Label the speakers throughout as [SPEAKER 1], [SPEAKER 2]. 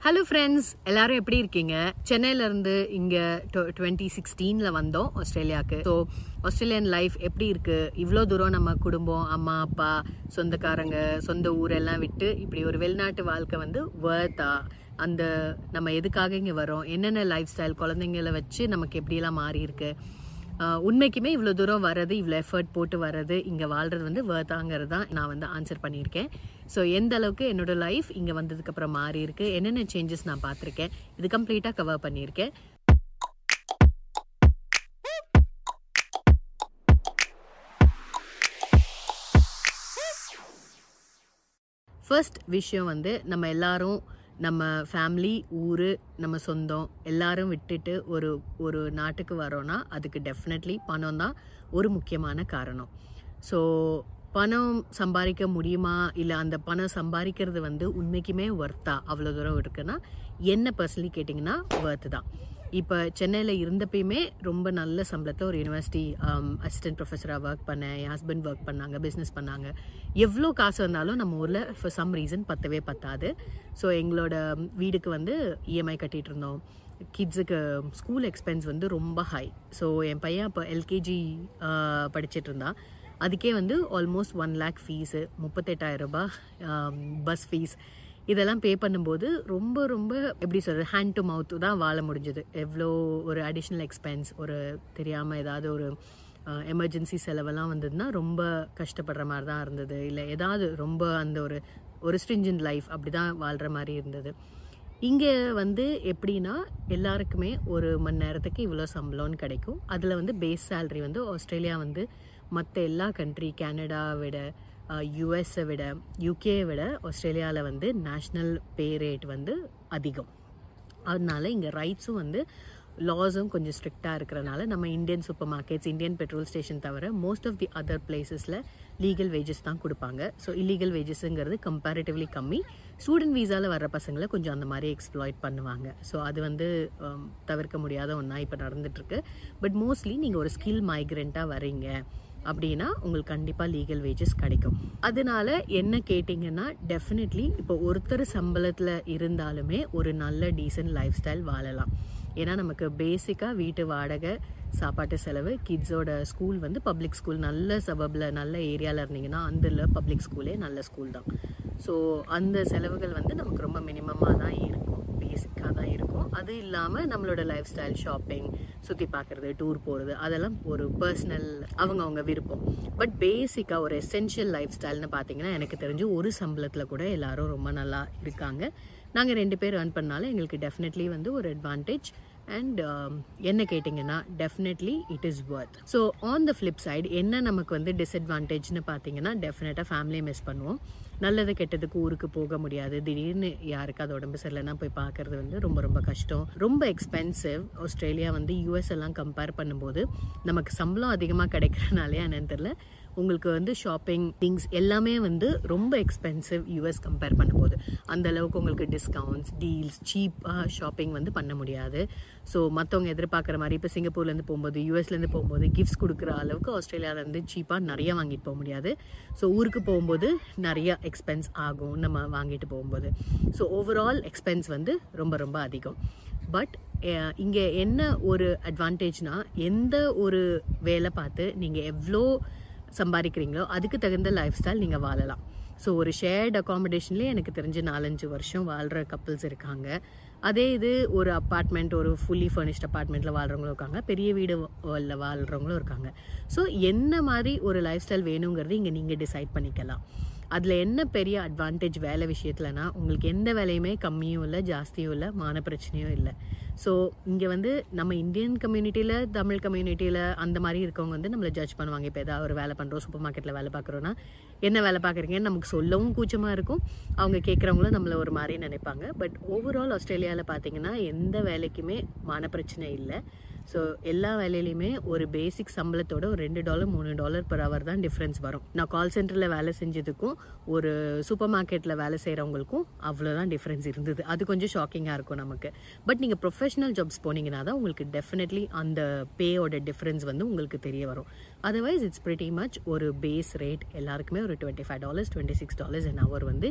[SPEAKER 1] Hello friends எல்லாரும் எப்படி இருக்கீங்க? சென்னையிலேருந்து இங்கே டுவெண்ட்டி சிக்ஸ்டீனில் வந்தோம் ஆஸ்திரேலியாவுக்கு. ஸோ ஆஸ்திரேலியன் லைஃப் எப்படி இருக்குது இவ்வளோ தூரம் நம்ம குடும்பம் அம்மா அப்பா சொந்தக்காரங்க சொந்த ஊரெல்லாம் விட்டு இப்படி ஒரு வெளிநாட்டு வாழ்க்கை வந்து வேர்த்தா அந்த நம்ம எதுக்காக இங்கே வரோம் என்னென்ன லைஃப் ஸ்டைல் குழந்தைங்கள வச்சு நமக்கு எப்படியெல்லாம் மாறி இருக்குது உண்மைக்குமே இவ்வளோ தூரம் வர்றது இவ்வளோ எஃபர்ட் போட்டு வர்றது இங்கே வாழ்றது வந்து வேர்த்தாங்கிறது தான் நான் வந்து ஆன்சர் பண்ணியிருக்கேன். ஸோ எந்த அளவுக்கு என்னோட லைஃப் இங்கே வந்ததுக்கப்புறம் மாறி இருக்கு என்னென்ன சேஞ்சஸ் நான் பார்த்துருக்கேன் இது கம்ப்ளீட்டாக கவர் பண்ணியிருக்கேன். ஃபர்ஸ்ட் விஷயம் வந்து நம்ம எல்லாரும் நம்ம ஃபேமிலி ஊர் நம்ம சொந்தம் எல்லாரும் விட்டுட்டு ஒரு ஒரு நாட்டுக்கு வரோன்னா அதுக்கு டெஃபினெட்லி பணம் தான் ஒரு முக்கியமான காரணம். ஸோ பணம் சம்பாதிக்க முடியுமா? இல்லை அந்த பணம் சம்பாதிக்கிறது வந்து உண்மைக்குமே ஒர்த்தா அவ்வளோ தூரம் இருக்குன்னா என்ன பர்சனலி கேட்டிங்கன்னா ஒர்த்து தான். இப்போ சென்னையில் இருந்தப்பயுமே ரொம்ப நல்ல சம்பளத்தை ஒரு யூனிவர்சிட்டி அசிஸ்டன்ட் ப்ரொஃபஸராக ஒர்க் பண்ணேன் என் ஹஸ்பண்ட் ஒர்க் பண்ணாங்க பிஸ்னஸ் பண்ணாங்க. எவ்வளோ காசு வந்தாலும் நம்ம ஊரில் ஃபார் சம் ரீசன் பத்தவே பத்தாது. ஸோ எங்களோட வீடுக்கு வந்து இஎம்ஐ கட்டிகிட்டு இருந்தோம். கிட்ஸுக்கு ஸ்கூல் எக்ஸ்பென்ஸ் வந்து ரொம்ப ஹை ஸோ என் பையன் இப்போ எல்கேஜி படிச்சுட்டு இருந்தான். அதுக்கே வந்து ஆல்மோஸ்ட் ஒன் லேக் ஃபீஸு முப்பத்தெட்டாயிரம் ரூபாய் um, பஸ் ஃபீஸ் இதெல்லாம் பே பண்ணும்போது ரொம்ப ரொம்ப எப்படி சொல்கிறது ஹேண்ட் டு மவுத்து தான் வாழ முடிஞ்சது. எவ்வளோ ஒரு அடிஷ்னல் எக்ஸ்பென்ஸ் ஒரு தெரியாமல் ஏதாவது ஒரு எமர்ஜென்சி செலவெல்லாம் வந்ததுன்னா ரொம்ப கஷ்டப்படுற மாதிரி தான் இருந்தது. இல்லை ஏதாவது ரொம்ப அந்த ஒரு ஒரு ஸ்ட்ரிஞ்சன்ட் லைஃப் அப்படி தான் வாழ்கிற மாதிரி இருந்தது. இங்கே வந்து எப்படின்னா எல்லாருக்குமே ஒரு மணி நேரத்துக்கு இவ்வளோ சம்பளம்னு கிடைக்கும். அதில் வந்து பேஸ் சேலரி வந்து ஆஸ்திரேலியா வந்து மற்ற எல்லா கண்ட்ரி கனடா விட யூஎஸை விட யூகேயை விட ஆஸ்திரேலியாவில் வந்து நேஷ்னல் பே ரேட் வந்து அதிகம். அதனால இங்கே ரைட்ஸும் வந்து லாஸும் கொஞ்சம் ஸ்ட்ரிக்டாக இருக்கிறனால நம்ம Indian supermarkets Indian petrol station தவிர மோஸ்ட் ஆஃப் தி அதர் பிளேசஸில் லீகல் வேஜஸ் தான் கொடுப்பாங்க. ஸோ இல்லீகல் வேஜஸுங்கிறது கம்பேரிட்டிவ்லி கம்மி. ஸ்டூடெண்ட் வீசாவில் வர்ற பசங்களை கொஞ்சம் அந்த மாதிரி எக்ஸ்ப்ளாய்ட் பண்ணுவாங்க. ஸோ அது வந்து um, தவிர்க்க முடியாத ஒன்றா இப்போ நடந்துட்டுருக்கு பட் மோஸ்ட்லி நீங்கள் ஒரு ஸ்கில் மைக்ரெண்ட்டாக வரீங்க அப்படின்னா உங்களுக்கு கண்டிப்பாக லீகல் வேஜஸ் கிடைக்கும். அதனால என்ன கேட்டிங்கன்னா டெஃபினெட்லி இப்போ ஒருத்தர் சம்பளத்தில் இருந்தாலுமே ஒரு நல்ல டீசன்ட் லைஃப் ஸ்டைல் வாழலாம். ஏன்னா நமக்கு பேசிக்காக வீட்டு வாடகை சாப்பாட்டு செலவு கிட்ஸோட ஸ்கூல் வந்து பப்ளிக் ஸ்கூல் நல்ல சபபில் நல்ல ஏரியாவில் இருந்தீங்கன்னா அந்த பப்ளிக் ஸ்கூலே நல்ல ஸ்கூல் தான். ஸோ அந்த செலவுகள் வந்து நமக்கு ரொம்ப மினிமமாக தான் தான் இருக்கும் அது இல்லாமல் நம்மளோட லைஃப் ஸ்டைல் ஷாப்பிங் சுற்றி பார்க்குறது டூர் போகிறது அதெல்லாம் ஒரு பர்சனல் அவங்கவுங்க விருப்பம். பட் பேசிக்காக ஒரு எசென்ஷியல் லைஃப் ஸ்டைல்னு பார்த்தீங்கன்னா எனக்கு தெரிஞ்சு ஒரு சம்பளத்தில் கூட எல்லாரும் ரொம்ப நல்லா இருக்காங்க. நாங்கள் ரெண்டு பேர் ஏர்ன் பண்ணாலும் எங்களுக்கு டெஃபினெட்லி வந்து ஒரு அட்வான்டேஜ் அண்ட் um, என்ன கேட்டிங்கன்னா definitely it is worth so on the flip side என்ன நமக்கு வந்து டிஸ்அட்வான்டேஜ்னு பார்த்தீங்கன்னா டெஃபினட்டாக ஃபேமிலியை மிஸ் பண்ணுவோம். நல்லது கெட்டதுக்கு ஊருக்கு போக முடியாது. திடீர்னு யாருக்காவது உடம்பு சரியில்லைன்னா போய் பார்க்கறது வந்து ரொம்ப ரொம்ப கஷ்டம். ரொம்ப எக்ஸ்பென்சிவ் ஆஸ்திரேலியா வந்து யூஎஸ் எல்லாம் கம்பேர் பண்ணும்போது நமக்கு சம்பளம் அதிகமாக கிடைக்கிறனாலே என்னன்னு தெரில உங்களுக்கு வந்து ஷாப்பிங் திங்ஸ் எல்லாமே வந்து ரொம்ப எக்ஸ்பென்சிவ் யூஎஸ் கம்பேர் பண்ணும்போது அந்த அளவுக்கு உங்களுக்கு டிஸ்கவுண்ட்ஸ் டீல்ஸ் சீப்பாக ஷாப்பிங் வந்து பண்ண முடியாது. ஸோ மற்றவங்க எதிர்பார்க்குற மாதிரி இப்போ சிங்கப்பூர்லேருந்து போகும்போது யூஎஸ்லேருந்து போகும்போது கிஃப்ட்ஸ் கொடுக்குற அளவுக்கு ஆஸ்திரேலியாவிலேருந்து சீப்பாக நிறைய வாங்கிட்டு போக முடியாது. ஸோ ஊருக்கு போகும்போது நிறைய எக்ஸ்பென்ஸ் ஆகும் நம்ம வாங்கிட்டு போகும்போது. ஸோ ஓவரால் எக்ஸ்பென்ஸ் வந்து ரொம்ப ரொம்ப அதிகம். பட் இங்கே என்ன ஒரு அட்வான்டேஜ்னால் எந்த ஒரு வேலை பார்த்து நீங்கள் எவ்வளோ சம்பாதிக்கிறீங்களோ அதுக்கு தகுந்த லைஃப் ஸ்டைல் நீங்கள் வாழலாம். ஸோ ஒரு ஷேர்ட் அகாமடேஷன்லேயே எனக்கு தெரிஞ்சு நாலஞ்சு வருஷம் வாழ்கிற கப்புள்ஸ் இருக்காங்க. அதே இது ஒரு அப்பார்ட்மெண்ட் ஒரு ஃபுல்லி ஃபர்னிஷ்ட் அப்பார்ட்மெண்ட்டில் வாழ்கிறவங்களும் இருக்காங்க. பெரிய வீடு வாழ்கிறவங்களும் இருக்காங்க. ஸோ என்ன மாதிரி ஒரு லைஃப் ஸ்டைல் வேணுங்கிறது இங்கே நீங்கள் டிசைட் பண்ணிக்கலாம். அதில் என்ன பெரிய அட்வான்டேஜ் வேலை விஷயத்துலனா உங்களுக்கு எந்த வேலையுமே கம்மியும் இல்லை ஜாஸ்தியும் இல்லை மான பிரச்சனையும் இல்லை. ஸோ இங்கே வந்து நம்ம இந்தியன் கம்யூனிட்டியில் தமிழ் கம்யூனிட்டியில் அந்த மாதிரி இருக்கவங்க வந்து நம்மளை ஜட்ஜ் பண்ணுவாங்க. இப்போ ஏதாவது ஒரு வேலை பண்ணுறோம் சூப்பர் மார்க்கெட்டில் வேலை பார்க்குறோன்னா என்ன வேலை பார்க்குறீங்கன்னு நமக்கு சொல்லவும் கூச்சமாக இருக்கும். அவங்க கேட்குறவங்களும் நம்மளை ஒரு மாதிரி நினைப்பாங்க. பட் ஓவரால் ஆஸ்திரேலியாவில் பார்த்தீங்கன்னா எந்த வேலைக்குமே மான பிரச்சனை இல்லை. ஸோ எல்லா வேலையிலையுமே ஒரு பேசிக் சம்பளத்தோட ஒரு ரெண்டு டாலர் மூணு டாலர் பர் ஹவர் தான் டிஃப்ரென்ஸ் வரும். நான் கால் சென்டரில் வேலை செஞ்சதுக்கும் ஒரு சூப்பர் மார்க்கெட்டில் வேலை செய்கிறவங்களுக்கும் அவ்வளோதான் டிஃப்ரென்ஸ் இருந்தது. அது கொஞ்சம் ஷாக்கிங்காக இருக்கும் நமக்கு. பட் நீங்கள் ப்ரொஃபஷனல் ஜாப்ஸ் போனீங்கன்னா தான் உங்களுக்கு டெஃபினெட்லி அந்த பேயோட டிஃப்ரென்ஸ் வந்து உங்களுக்கு தெரிய வரும். அதர்வைஸ் இட்ஸ் pretty மச் ஒரு பேஸ் ரேட் எல்லாருக்குமே ஒரு twenty five dollars twenty six dollars an hour வந்து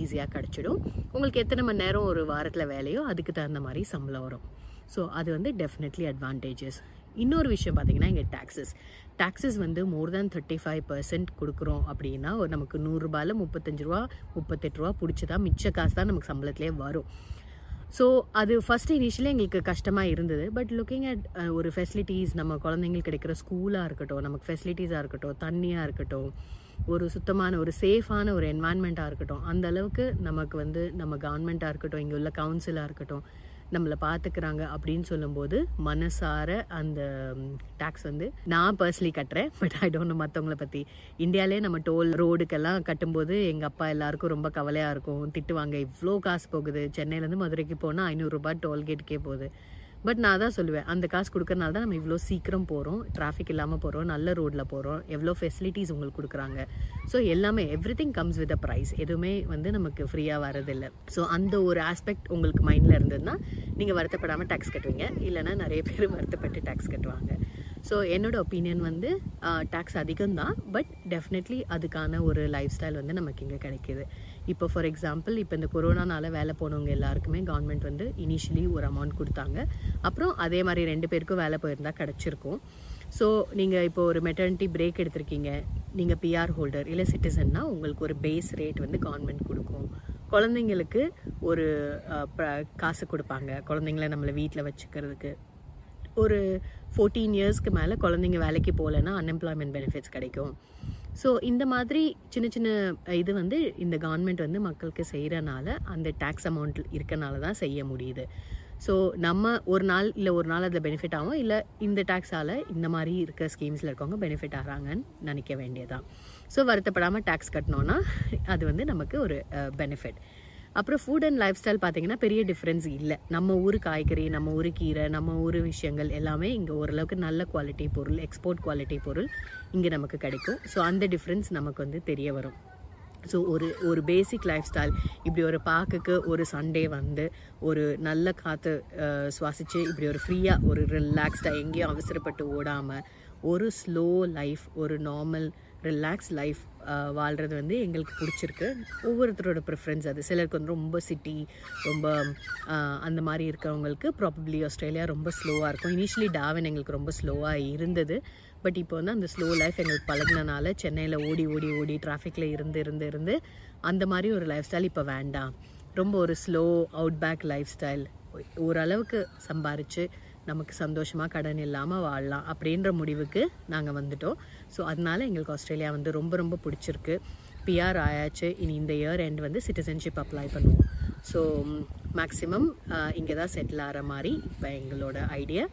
[SPEAKER 1] ஈஸியாக கிடச்சிடும். உங்களுக்கு எத்தனை மணி நேரம் ஒரு வாரத்தில் வேலையோ அதுக்கு தகுந்த மாதிரி சம்பளம் வரும். ஸோ அது வந்து டெஃபினெட்லி அட்வான்டேஜஸ் இன்னொரு விஷயம் பார்த்தீங்கன்னா இங்கே டேக்ஸஸ் டேக்ஸஸ் வந்து more than thirty five percent கொடுக்குறோம் அப்படின்னா ஒரு நமக்கு நூறுரூபாயில் முப்பத்தஞ்சு ரூபா முப்பத்தெட்டு ரூபா பிடிச்சதா மிச்ச காசு தான் நமக்கு சம்பளத்திலே வரும். ஸோ அது ஃபஸ்ட் இனிஷியலாக எங்களுக்கு கஷ்டமாக இருந்தது. பட் லுக்கிங் அட் ஒரு ஃபெசிலிட்டிஸ் நம்ம குழந்தைங்களுக்கு கிடைக்கிற ஸ்கூலாக இருக்கட்டும் நமக்கு ஃபெசிலிட்டிஸாக இருக்கட்டும் தண்ணியாக இருக்கட்டும் ஒரு சுத்தமான ஒரு சேஃபான ஒரு என்வாயன்மெண்ட்டாக இருக்கட்டும் அந்த அளவுக்கு நமக்கு வந்து நம்ம கவர்மெண்ட்டாக இருக்கட்டும் இங்கே உள்ள கவுன்சிலாக இருக்கட்டும் நம்மளை பார்த்துக்கிறாங்க அப்படின்னு சொல்லும்போது மனசார அந்த டேக்ஸ் வந்து நான் பர்சனலி கட்டுறேன். பட் ஐ டோன்ட் மற்றவங்களை மற்றவங்கள பற்றி இந்தியாவிலே நம்ம டோல் ரோடுக்கெல்லாம் கட்டும்போது எங்கள் அப்பா எல்லாருக்கும் ரொம்ப கவலையாக இருக்கும். திட்டுவாங்க இவ்வளோ காசு போகுது. சென்னையிலேருந்து மதுரைக்கு போனால் ஐநூறுரூபா டோல்கேட்டுக்கே போகுது. பட் நான் தான் சொல்லுவேன் அந்த காசு கொடுக்கறனால தான் நம்ம இவ்வளோ சீக்கிரம் போகிறோம் டிராஃபிக் இல்லாமல் போகிறோம் நல்ல ரோட்டில் போகிறோம் எவ்வளோ ஃபெசிலிட்டிஸ் உங்களுக்கு கொடுக்குறாங்க. ஸோ எல்லாமே everything comes with a price எதுவுமே வந்து நமக்கு ஃப்ரீயாக வரதில்லை ஸோ அந்த ஒரு ஆஸ்பெக்ட் உங்களுக்கு மைண்டில் இருந்ததுன்னா நீங்கள் வருத்தப்படாமல் டேக்ஸ் கட்டுவீங்க. இல்லைன்னா நிறைய பேர் வருத்தப்பட்டு டேக்ஸ் கட்டுவாங்க. ஸோ என்னோடய ஒப்பீனியன் வந்து டேக்ஸ் அதிகம்தான். பட் டெஃபினெட்லி அதுக்கான ஒரு லைஃப் ஸ்டைல் வந்து நமக்கு இங்கே கிடைக்கிது. இப்போ ஃபார் எக்ஸாம்பிள் இப்போ இந்த கொரோனானால வேலை போனவங்க எல்லாருக்குமே கவர்மெண்ட் வந்து இனிஷியலி ஒரு அமௌண்ட் கொடுத்தாங்க. அப்புறம் அதே மாதிரி ரெண்டு பேருக்கும் வேலை போயிருந்தா கிடச்சிருக்கும். ஸோ நீங்கள் இப்போ ஒரு மெட்டர்னிட்டி பிரேக் எடுத்திருக்கீங்க. நீங்கள் பிஆர் ஹோல்டர் இல்லை சிட்டிசன்னா உங்களுக்கு ஒரு பேஸ் ரேட் வந்து கவர்மெண்ட் கொடுக்கும். குழந்தைங்களுக்கு ஒரு ப- காசு கொடுப்பாங்க. குழந்தைங்கள நம்மளை வீட்டில் வச்சுக்கிறதுக்கு. ஒரு ஃபோர்டீன் இயர்ஸ்க்கு மேலே குழந்தைங்க வேலைக்கு போகலன்னா அன்எம்ப்ளாய்மெண்ட் பெனிஃபிட்ஸ் கிடைக்கும். ஸோ இந்த மாதிரி சின்ன சின்ன இது வந்து இந்த கவர்மெண்ட் வந்து மக்களுக்கு செய்கிறனால அந்த டேக்ஸ் அமௌண்ட் இருக்கனால தான் செய்ய முடியுது. ஸோ நம்ம ஒரு நாள் இல்லை ஒரு நாள் அதில் பெனிஃபிட் ஆகும் இல்லை இந்த டேக்ஸால் இந்த மாதிரி இருக்க ஸ்கீம்ஸில் இருக்கவங்க பெனிஃபிட் ஆகிறாங்கன்னு நினைக்க வேண்டியதான் ஸோ வருத்தப்படாமல் டேக்ஸ் கட்டினோன்னா அது வந்து நமக்கு ஒரு பெனிஃபிட் அப்புறம் ஃபுட் அண்ட் லைஃப் ஸ்டைல் பார்த்தீங்கன்னா பெரிய டிஃப்ரென்ஸ் இல்லை. நம்ம ஊர் காய்கறி நம்ம ஊர் கீரை நம்ம ஊர் விஷயங்கள் எல்லாமே இங்கே ஓரளவுக்கு நல்ல குவாலிட்டி பொருள் எக்ஸ்போர்ட் குவாலிட்டி பொருள் இங்கே நமக்கு கிடைக்கும். ஸோ அந்த டிஃப்ரென்ஸ் நமக்கு வந்து தெரிய வரும். ஸோ ஒரு ஒரு பேசிக் லைஃப் ஸ்டைல் இப்படி ஒரு பார்க்குக்கு ஒரு சண்டே வந்து ஒரு நல்ல காற்று சுவாசித்து இப்படி ஒரு ஃப்ரீயாக ஒரு ரிலாக்ஸ்டாக எங்கேயும் அவசரப்பட்டு ஓடாமல் ஒரு ஸ்லோ லைஃப் ஒரு நார்மல் ரிலாக்ஸ் லைஃப் வாழ்கிறது வந்து எங்களுக்கு பிடிச்சிருக்கு. ஒவ்வொருத்தரோட ப்ரிஃபரன்ஸ் அது. சிலருக்கு வந்து ரொம்ப சிட்டி ரொம்ப அந்த மாதிரி இருக்கிறவங்களுக்கு ப்ராபப்ளி ஆஸ்திரேலியா ரொம்ப ஸ்லோவாக இருக்கும். இனிஷியலி டாவன் எங்களுக்கு ரொம்ப ஸ்லோவாக இருந்தது. பட் இப்போ வந்து அந்த ஸ்லோ லைஃப் எங்களுக்கு பழகுனனால சென்னையில் ஓடி ஓடி ஓடி டிராஃபிக்கில் இருந்து இருந்து இருந்து அந்த மாதிரி ஒரு லைஃப் ஸ்டைல் இப்போ வேண்டாம். ரொம்ப ஒரு slow out back lifestyle ஓரளவுக்கு சம்பாரித்து நமக்கு சந்தோஷமாக கடன் இல்லாமல் வாழலாம் அப்படின்ற முடிவுக்கு நாங்கள் வந்துட்டோம். ஸோ அதனால எங்களுக்கு ஆஸ்திரேலியா வந்து ரொம்ப ரொம்ப பிடிச்சிருக்கு. பிஆர் ஆயாச்சு. இனி இந்த இயர் எண்ட் வந்து சிட்டிசன்ஷிப் அப்ளை பண்ணுவோம். ஸோ மேக்ஸிமம் இங்கே தான் செட்டில் ஆகிற மாதிரி இப்போ எங்களோட ஐடியா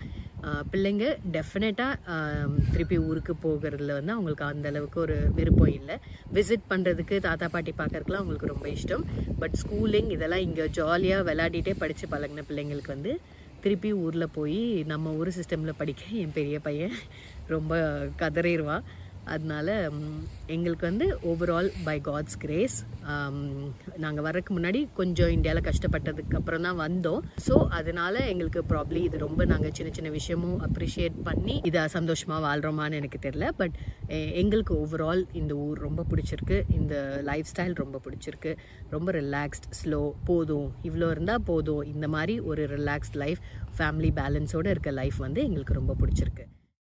[SPEAKER 1] பிள்ளைங்க டெஃபினட்டாக திருப்பி ஊருக்கு போகிறதுல வந்து அவங்களுக்கு அந்த அளவுக்கு ஒரு விருப்பம் இல்லை. விசிட் பண்ணுறதுக்கு தாத்தா பாட்டி பார்க்கறதுக்குலாம் அவங்களுக்கு ரொம்ப இஷ்டம். பட் ஸ்கூலிங் இதெல்லாம் இங்கே ஜாலியாக விளையாடிட்டே படித்து பழகின பிள்ளைங்களுக்கு வந்து திருப்பி ஊரில் போய் நம்ம ஊர் சிஸ்டமில் படிக்க என் பெரிய பையன் ரொம்ப கதறிடுவான். அதனால எங்களுக்கு வந்து ஓவரால் பை காட்ஸ் கிரேஸ் நாங்கள் வரக்கு முன்னாடி கொஞ்சம் இந்தியாவில் கஷ்டப்பட்டதுக்கு அப்புறம் தான் வந்தோம். ஸோ அதனால எங்களுக்கு ப்ராப்ளி இது ரொம்ப நாங்கள் சின்ன சின்ன விஷயமும் அப்ரிஷியேட் பண்ணி இதை சந்தோஷமாக வாழ்கிறோமான்னு எனக்கு தெரில பட் எங்களுக்கு ஓவரால் இந்த ஊர் ரொம்ப பிடிச்சிருக்கு. இந்த லைஃப் ஸ்டைல் ரொம்ப பிடிச்சிருக்கு. ரொம்ப ரிலாக்ஸ்ட் ஸ்லோ போதும். இவ்வளோ இருந்தால் போதும். இந்த மாதிரி ஒரு ரிலாக்ஸ்ட் லைஃப் ஃபேமிலி பேலன்ஸோடு இருக்க லைஃப் வந்து எங்களுக்கு ரொம்ப பிடிச்சிருக்கு.